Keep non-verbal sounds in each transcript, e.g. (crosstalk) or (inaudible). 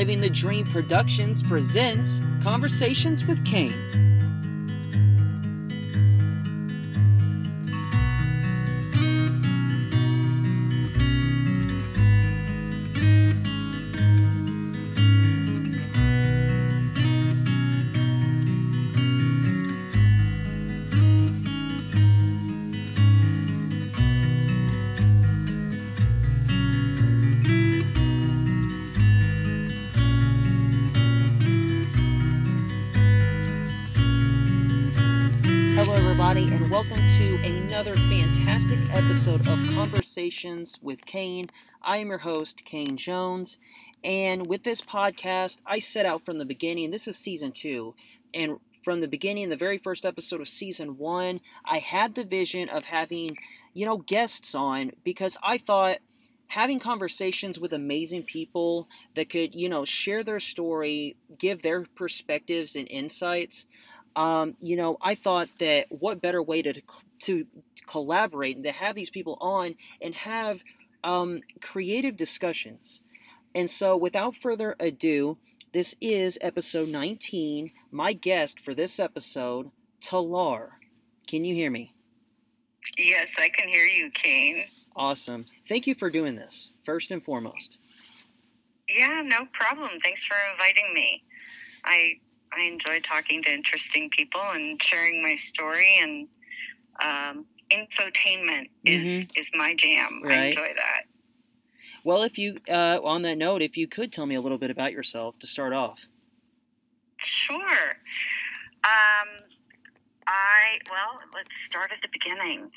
Living the Dream Productions presents Conversations with Kane. Everybody, and welcome to another fantastic episode of Conversations with Kane. I am your host, Kane Jones, and with this podcast, I set out from the beginning. This is season two, and from the beginning, the very first episode of season one, I had the vision of having, you know, guests on because I thought having conversations with amazing people that could, you know, share their story, give their perspectives and insights um, you know, I thought that what better way to to collaborate and to have these people on and have um, creative discussions. And so, without further ado, this is episode 19. My guest for this episode, Talar. Can you hear me? Yes, I can hear you, Kane. Awesome. Thank you for doing this, first and foremost. Yeah, no problem. Thanks for inviting me. I I enjoy talking to interesting people and sharing my story and um, infotainment is Mhm. is my jam. I enjoy that. Well, if you, uh, on that note, if you could tell me a little bit about yourself to start off. Sure. Um, I well, let's start at the beginning.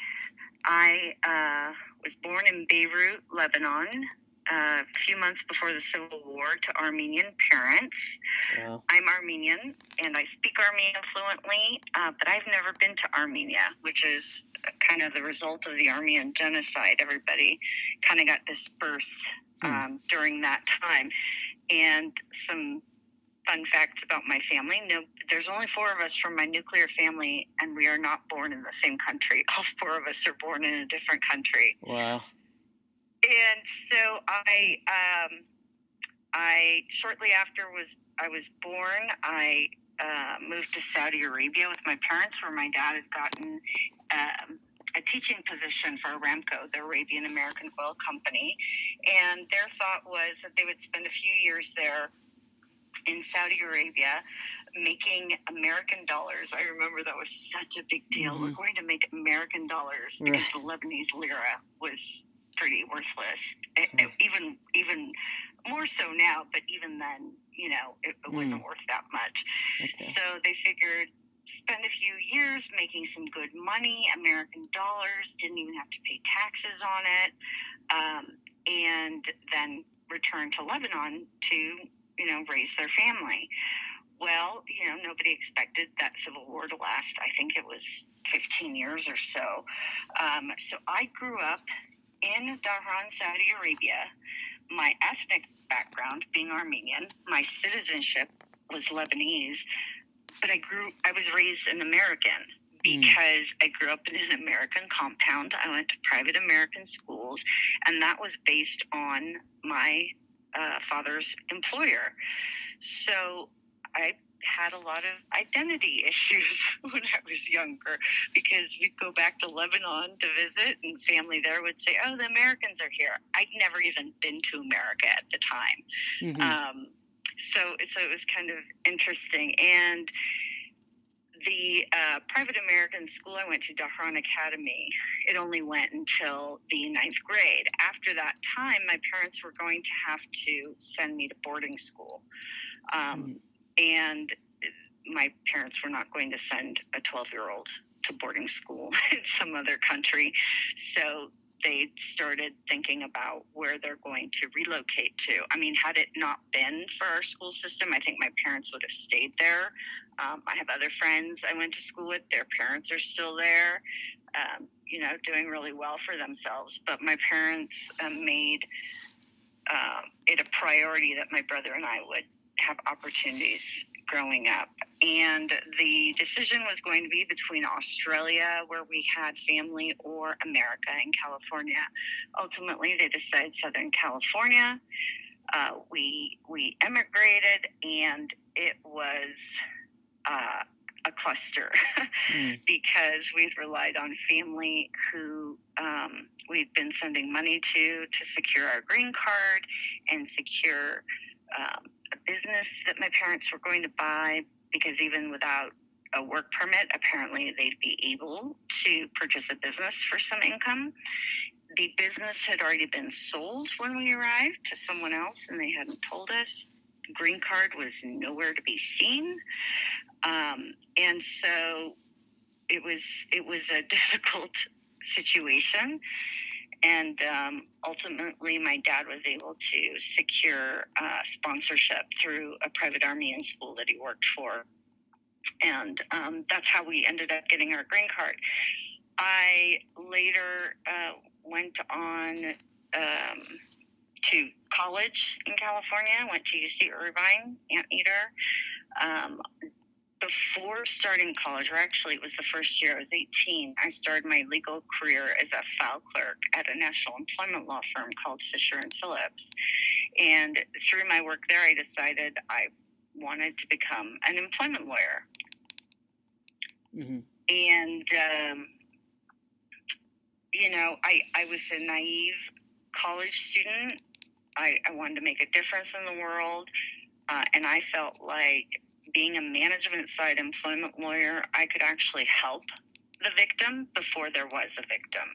I uh, was born in Beirut, Lebanon, a few months before the Civil War to Armenian parents. Wow. I'm Armenian and I speak Armenian fluently, uh, but I've never been to Armenia, which is kind of the result of the Armenian genocide. Everybody kind of got dispersed um, during that time. And some fun facts about my family no, there's only four of us from my nuclear family, and we are not born in the same country. (laughs) All four of us are born in a different country Wow. And so I, um, I shortly after was I was born, I uh, moved to Saudi Arabia with my parents, where my dad had gotten um, a teaching position for Aramco, the Arabian American Oil Company, and their thought was that they would spend a few years there in Saudi Arabia making American dollars. I remember that was such a big deal. We're Mhm. going to make American dollars because Right. the Lebanese lira was pretty worthless. E- Mm. Even even more so now, but even then, you know, it, it wasn't worth that much. Okay. So they figured spend a few years making some good money, American dollars, didn't even have to pay taxes on it, um, and then return to Lebanon to, you know, raise their family. Well, you know, nobody expected that civil war to last. I think it was 15 years or so. Um, so I grew up in Dhahran, Saudi Arabia. My ethnic background being Armenian, my citizenship was Lebanese, but I grew I was raised an American because I grew up in an American compound. I went to private American schools, and that was based on my uh, father's employer. So I had a lot of identity (laughs) issues when I was younger because we'd go back to Lebanon to visit, and family there would say, "Oh, the Americans are here." I'd never even been to America at the time. Mhm. Um, so, so it was kind of interesting. And the uh, private American school I went to, Dhahran Academy, it only went until the ninth grade. After that time, my parents were going to have to send me to boarding school. Um, and my parents were not going to send a 12 year old to boarding school (laughs) in some other country. So they started thinking about where they're going to relocate to. I mean, had it not been for our school system, I think my parents would have stayed there. Um, I have other friends I went to school with, their parents are still there, um, you know, doing really well for themselves. But my parents um, made um, it a priority that my brother and I would have opportunities growing up. And the decision was going to be between Australia, where we had family, or America in California. Ultimately, they decided Southern California. uh, we we emigrated, and it was uh, a cluster (laughs) Mm. because we'd relied on family who um, we'd been sending money to to secure our green card and secure um, business that my parents were going to buy. Because even without a work permit, apparently they'd be able to purchase a business for some income. The business had already been sold when we arrived to someone else, and they hadn't told us. Green card was nowhere to be seen, um, and so it was it was a (laughs) difficult situation. And um, ultimately, my dad was able to secure uh, sponsorship through a private Armenian school that he worked for and um, that's how we ended up getting our green card. I later uh, went on um, to college in California. Went to UC Irvine, Anteater. Um, before starting college, or actually it was the first year, I was 18, I started my legal career as a file clerk at a national employment law firm called Fisher and Phillips. And through my work there, I decided I wanted to become an employment lawyer. hmm And, um, you know, I, I was a naive college student. I, I wanted to make a difference in the world. Uh, and I felt like being a management side employment lawyer, I could actually help the victim before there was a victim,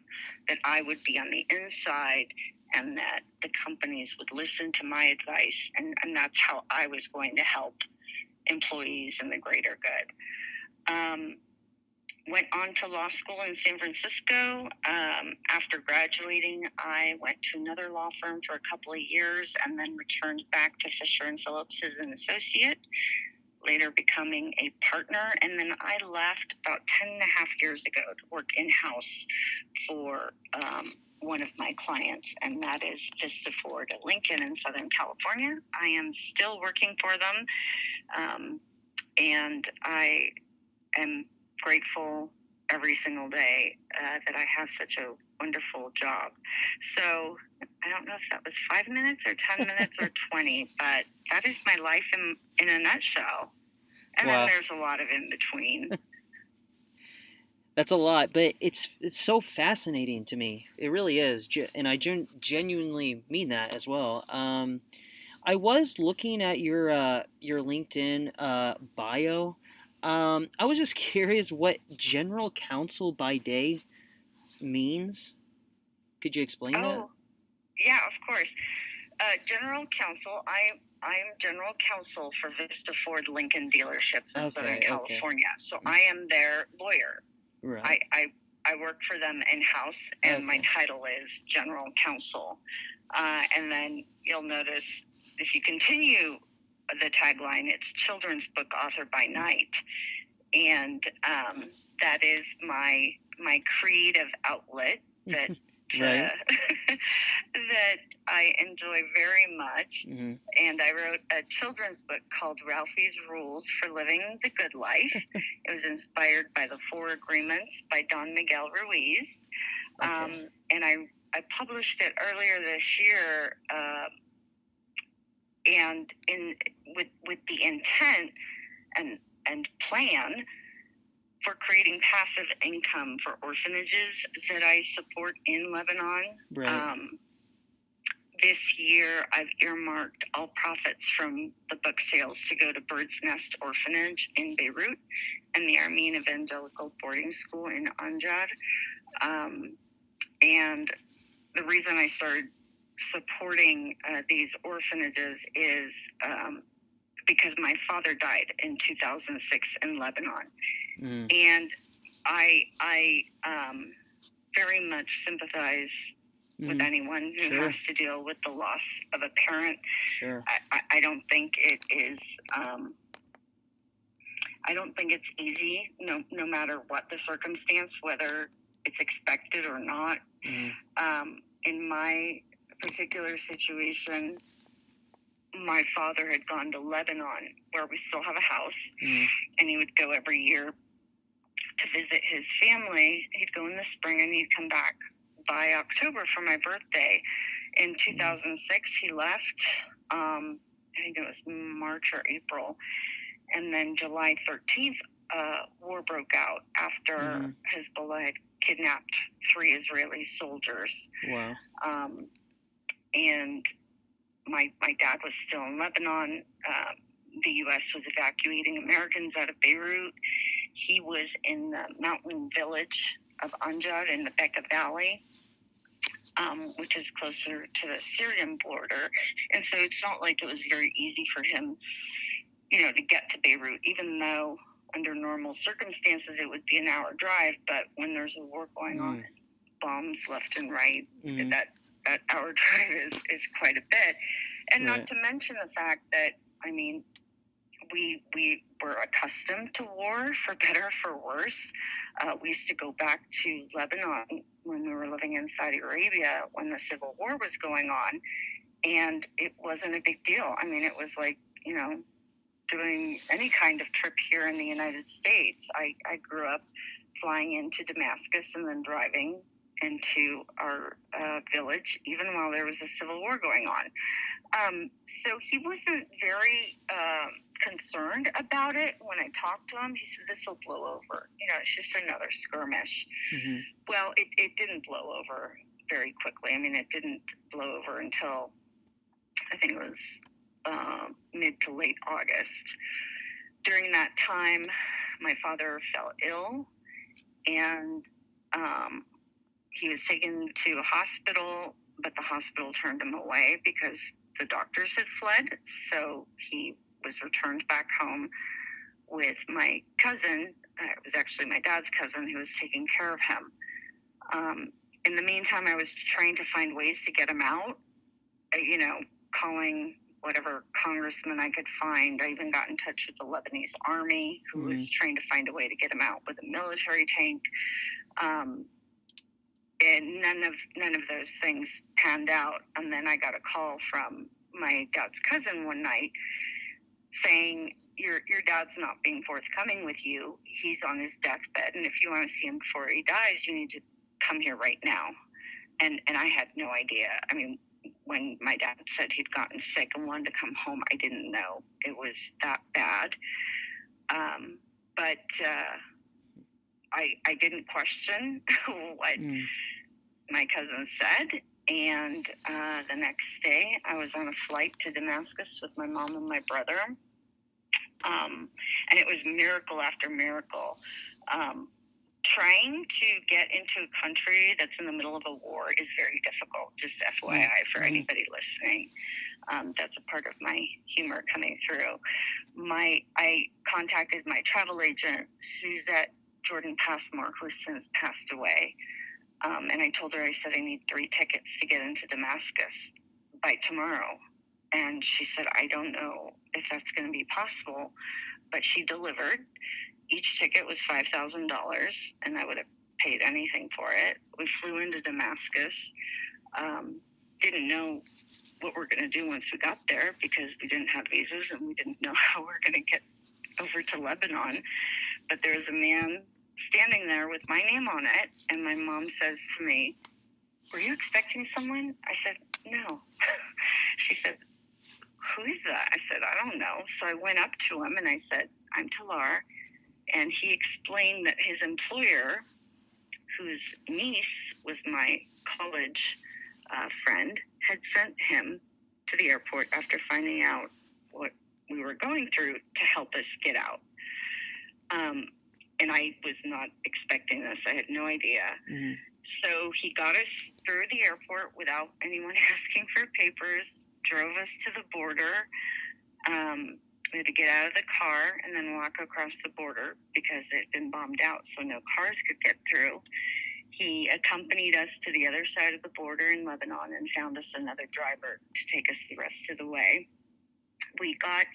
that I would be on the inside and that the companies would listen to my advice. And, and that's how I was going to help employees and the greater good. Um, went on to law school in San Francisco. Um, after graduating, I went to another law firm for a couple of years and then returned back to Fisher and Phillips as an associate, later becoming a partner. And then I left about 10 and a half years ago to work in house for um, one of my clients, and that is Vista Ford at Lincoln in Southern California. I am still working for them, um, and I am grateful every single day uh, that I have such a wonderful job. So I don't know if that was five minutes or 10 minutes or (laughs) 20, but that is my life in, in a nutshell. And Wow. then there's a lot of in between. (laughs) That's a lot, but it's it's so fascinating to me. It really is, and I gen- genuinely mean that as well. Um, I was looking at your uh, your LinkedIn uh, bio. Um, I was just (laughs) curious what general counsel by day means. Could you explain that? Oh, yeah, of course. Uh, general counsel, I I'm general counsel for Vista Ford Lincoln dealerships in Okay, Southern okay. California. So I am their lawyer. Right. I, I, I work for them in house, and my title is general counsel. Uh, and then you'll notice if you continue the tagline, it's children's book author by night, and um, that is my my creative outlet that (laughs) Right. uh, (laughs) that I enjoy very much hmm and I wrote a children's book called Ralphie's Rules for Living the Good Life. (laughs) it was inspired by the Four Agreements by Don Miguel Ruiz. Okay. Um, and I, I published it earlier this year. Uh, and in with with the intent and and plan for creating passive income for orphanages that I support in Lebanon. right. Um, this year, I've earmarked all profits from the book sales to go to Bird's Nest Orphanage in Beirut and the Armenian Evangelical Boarding School in Anjar. Um, and the reason I started supporting uh, these orphanages is um, because my father died in 2006 in Lebanon Mm. and I I um, very much sympathize with Mhm. anyone who Sure. has to deal with the loss of a parent. Sure. I, I, don't think it is. Um, I don't think it's easy, no no matter what the circumstance, whether it's expected or not. Mhm. Um, in my particular situation, my father had gone to Lebanon, where we still have a house, Mhm. and he would go every year to visit his family. He'd go in the spring and he'd come back by October for my birthday. In 2006, he left Um, I think it was March or April, and then July 13th, uh, war broke out after Mhm. Hezbollah had kidnapped three Israeli soldiers. Wow. Um, and my my dad was still in Lebanon. Uh, the U.S. was evacuating Americans out of Beirut. He was in the mountain village of Anjar in the Bekaa Valley, um, which is closer to the Syrian border. And so it's not like it was very easy for him, you know, to get to Beirut, even though under normal circumstances it would be an hour drive. But when there's a war going on, bombs left and right, Mhm. that that hour (laughs) drive is is quite a bit, and Right. not to mention the fact that I mean, we we were accustomed to war for better or for worse. Uh, we used to go back to Lebanon when we were living in Saudi Arabia when the civil war was going on, and it wasn't a big deal. I mean, it was like you know doing any kind of trip here in the United States. I, I grew up flying into Damascus and then driving into our uh, village, even while there was a civil war going on. Um, so he wasn't very um concerned about it. When I talked to him, he said, "This will blow over. You know, it's just another skirmish." Mhm. Well, it, it didn't blow over very quickly. I mean, it didn't blow over until I think it was uh, mid to late August. During that time, my father fell ill and um, he was taken to a hospital, but the hospital turned him away because the doctors had fled. So he was returned back home with my cousin. Uh, it was actually my dad's cousin who was taking care of him. Um, in the meantime, I was trying to find ways to get him out, uh, you know, calling whatever congressman I could find. I even got in touch with the Lebanese army, who was trying to find a way to get him out with a military tank. Um, and none of none of those things panned out. And then I got a call from my dad's cousin one night saying, "Your your dad's not being forthcoming with you. He's on his deathbed, and if you want to see him before he dies, you need to come here right now." And and I had no idea. I mean, when my dad said he'd gotten sick and wanted to come home, I didn't know it was that bad. Um, but uh, I I didn't question (laughs) what Mm. my cousin said. And uh, the next day, I was on a flight to Damascus with my mom and my brother. Um, and it was miracle after miracle. Um, trying to get into a country that's in the middle of a war is very difficult, just FYI for Mhm. anybody listening. Um, that's a part of my humor coming through. My I contacted my travel agent, Suzette Jordan Passmore, who has since passed away. Um, and I told her, I said, I need three tickets to get into Damascus by tomorrow. And she said, I don't know if that's going to be possible. But she delivered. Each ticket was $5,000, and I would have paid anything for it. We flew into Damascus. Um, didn't know what we're going to do once we got there because we didn't have visas and we didn't know (laughs) how we're going to get over to Lebanon. But there was a man standing there with my name on it, and my mom says to me, Were you expecting someone? I said, No. (laughs) she said, Who is that? I said, I don't know. So I went up to him and I said, I'm Talar. And he explained that his employer, whose niece was my college uh, friend, had sent him to the airport after finding out what we were going through to help us get out. Um, and I was not expecting this. I had no idea. Mhm. So he got us through the airport without anyone (laughs) asking for papers, drove us to the border. Um, we had to get out of the car and then walk across the border because it had been bombed out, so no cars could get through. He accompanied us to the other side of the border in Lebanon and found us another driver to take us the rest of the way. We got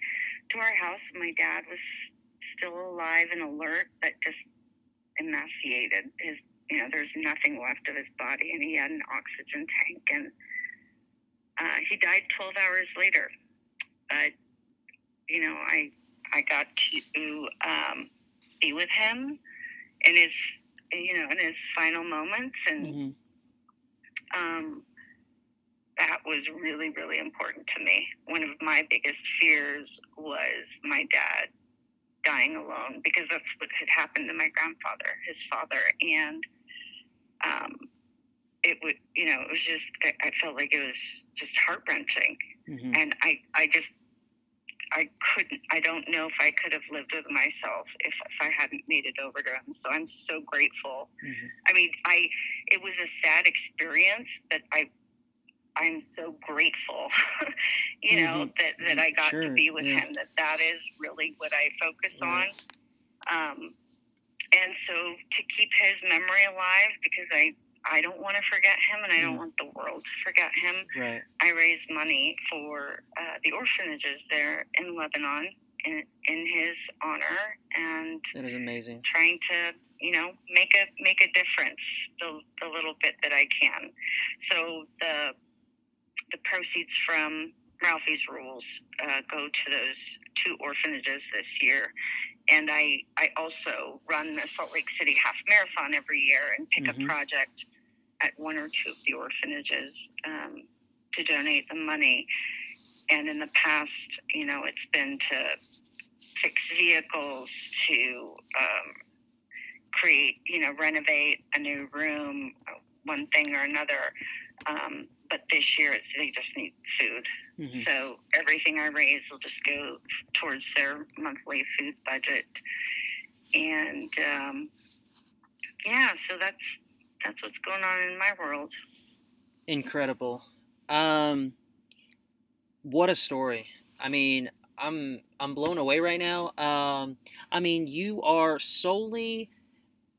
to our house. My dad was still alive and alert, but just emaciated. His, you know, there's nothing left of his body, and he had an oxygen tank. And uh, he died 12 hours later. But you know, I I got to um, be with him in his, you know, in his final moments, and Mhm. um, that was really, really important to me. One of my biggest fears was my dad dying alone because that's what had happened to my grandfather, his father. And um, it would, you know, it was just, I, felt like it was just heart wrenching. Mm-hmm. And I, I just, I couldn't, I don't know if I could have lived with myself if, if I hadn't made it over to him. So I'm so grateful. Mm-hmm. I mean, I, it was a sad experience, but I I'm so grateful, (laughs) you know, mm-hmm. that, that I got sure. to be with yeah. him, that that is really what I focus right. on. Um, and so to keep his memory alive, because I, I don't want to forget him and I don't mm. want the world to forget him. Right. I raised money for uh, the orphanages there in Lebanon in, in his honor and that is amazing. Trying to you know make a make a difference the the little bit that I can. So the the proceeds from Ralphie's Rules uh, go to those two orphanages this year. And I, I also run the Salt Lake City Half Marathon every year and pick mm-hmm. a project at one or two of the orphanages um, to donate the money. And in the past, you know, it's been to fix vehicles, to um, create, you know, renovate a new room, one thing or another. Um, but this year it's they just need food. Mm-hmm. So everything I raise will just go towards their monthly food budget, and um, yeah, so that's that's what's going on in my world. Incredible. Um, what a story. I mean, I'm I'm blown away right now. Um, I mean, you are solely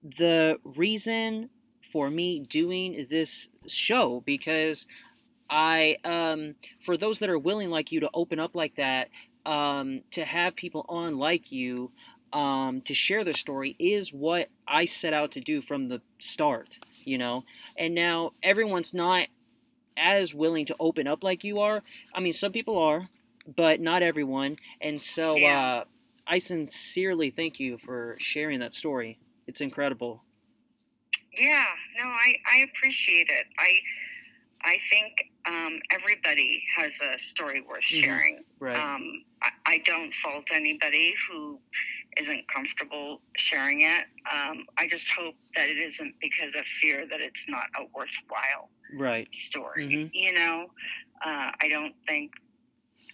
the reason for me doing this show because I, um, for those that are willing like you to open up like that, um, to have people on like you, um, to share their story is what I set out to do from the start, you know. And now everyone's not as willing to open up like you are. I mean, some people are, but not everyone. And so, yeah. uh, I sincerely thank you for sharing that story. It's incredible. Yeah, no, I, I appreciate it. I I think um, everybody has a story worth mm-hmm. sharing. Mm-hmm. Right. Um, I, I, don't fault anybody who isn't comfortable sharing it. Um, I just hope that it isn't because of fear that it's not a worthwhile right story. Mm-hmm. You know, uh, I don't think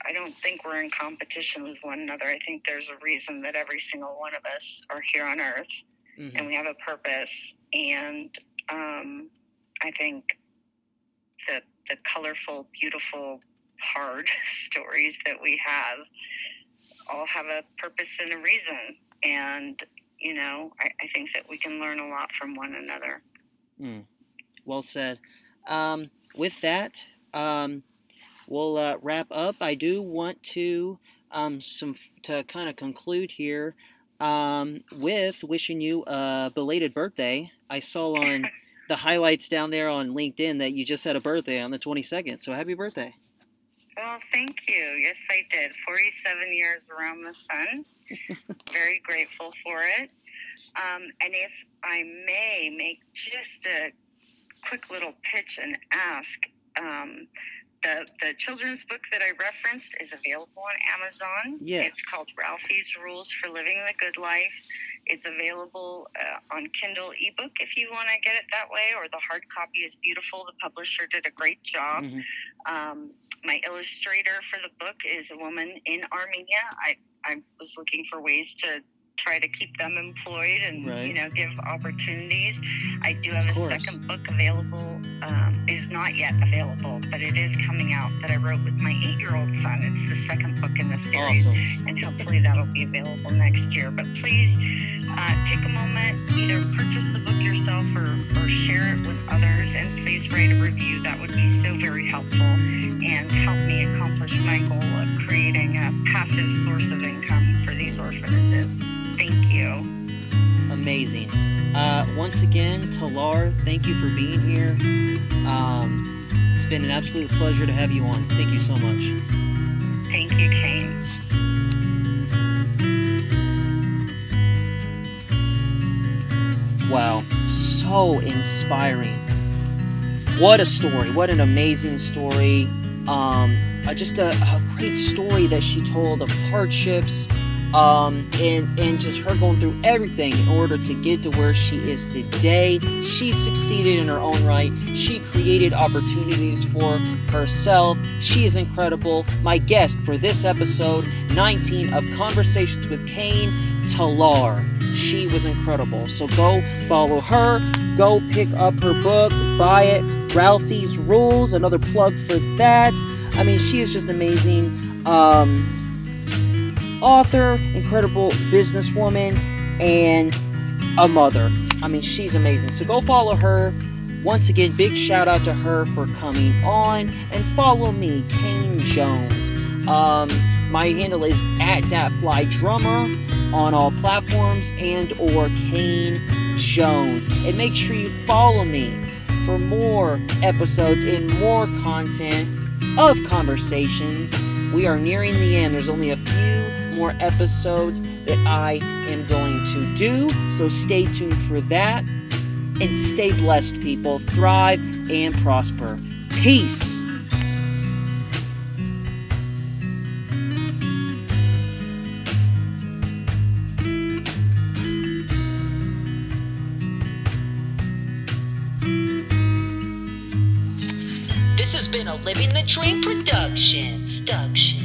I don't think we're in competition with one another. I think there's a reason that every single one of us are here on Earth, mm-hmm. and we have a purpose. And um, I think the the colorful, beautiful, hard (laughs) stories that we have all have a purpose and a reason. And you know, I, I think that we can learn a lot from one another. Mm. Well said. Um, with that, um, we'll uh, wrap up. I do want to um, some to kind of conclude here um, with wishing you a belated birthday. I saw on the highlights down there on LinkedIn that you just had a birthday on the 22nd. So happy birthday. Well, thank you. Yes, I did. 47 years around the sun. (laughs) Very grateful for it. Um, and if I may make just a quick little pitch and ask, um, the, the children's book that I referenced is available on Amazon. Yes. It's called Ralphie's Rules for Living the Good Life. It's available uh, on Kindle ebook if you want to get it that way, or the hard copy is beautiful. The publisher did a great job. Mm-hmm. Um, my illustrator for the book is a woman in Armenia. I, I was looking for ways to try to keep them employed and right. you know give opportunities. I do have a second book available. Um, not yet available, but it is coming out that I wrote with my eight-year-old son. It's the second book in the series, awesome. and hopefully that'll be available next year. But please uh, take a moment, either purchase the book yourself or, or share it with others, and please write a review. That would be so very helpful and help me accomplish my goal of creating a passive source of income for these orphanages. Thank you. Amazing. Uh, once again, Talar, thank you for being here. Um, it's been an absolute pleasure to have you on. Thank you so much. Thank you, Kane. Wow, so inspiring. what a story! What an amazing story! Um, uh, just a, a, great story that she told of hardships, um, and and just her going through everything in order to get to where she is today. She succeeded in her own right. She created opportunities for herself. She is incredible. My guest for this episode 19 of Conversations with Kane Talar. She was incredible. So go follow her. Go pick up her book. Buy it. Ralphie's Rules. Another plug for that. I mean, she is just amazing. Um, author, incredible businesswoman, and a mother. I mean, she's amazing. So go follow her. Once again, big shout out to her for coming on, and follow me, Kane Jones. Um, my handle is at DatFlyDrummer on all platforms and or Kane Jones. And make sure you follow me for more episodes and more content of conversations. We are nearing the end. There's only a few more episodes that I am going to do. So stay tuned for that. And stay blessed, people. Thrive and prosper. Peace. This has been a Living the Dream production. Production.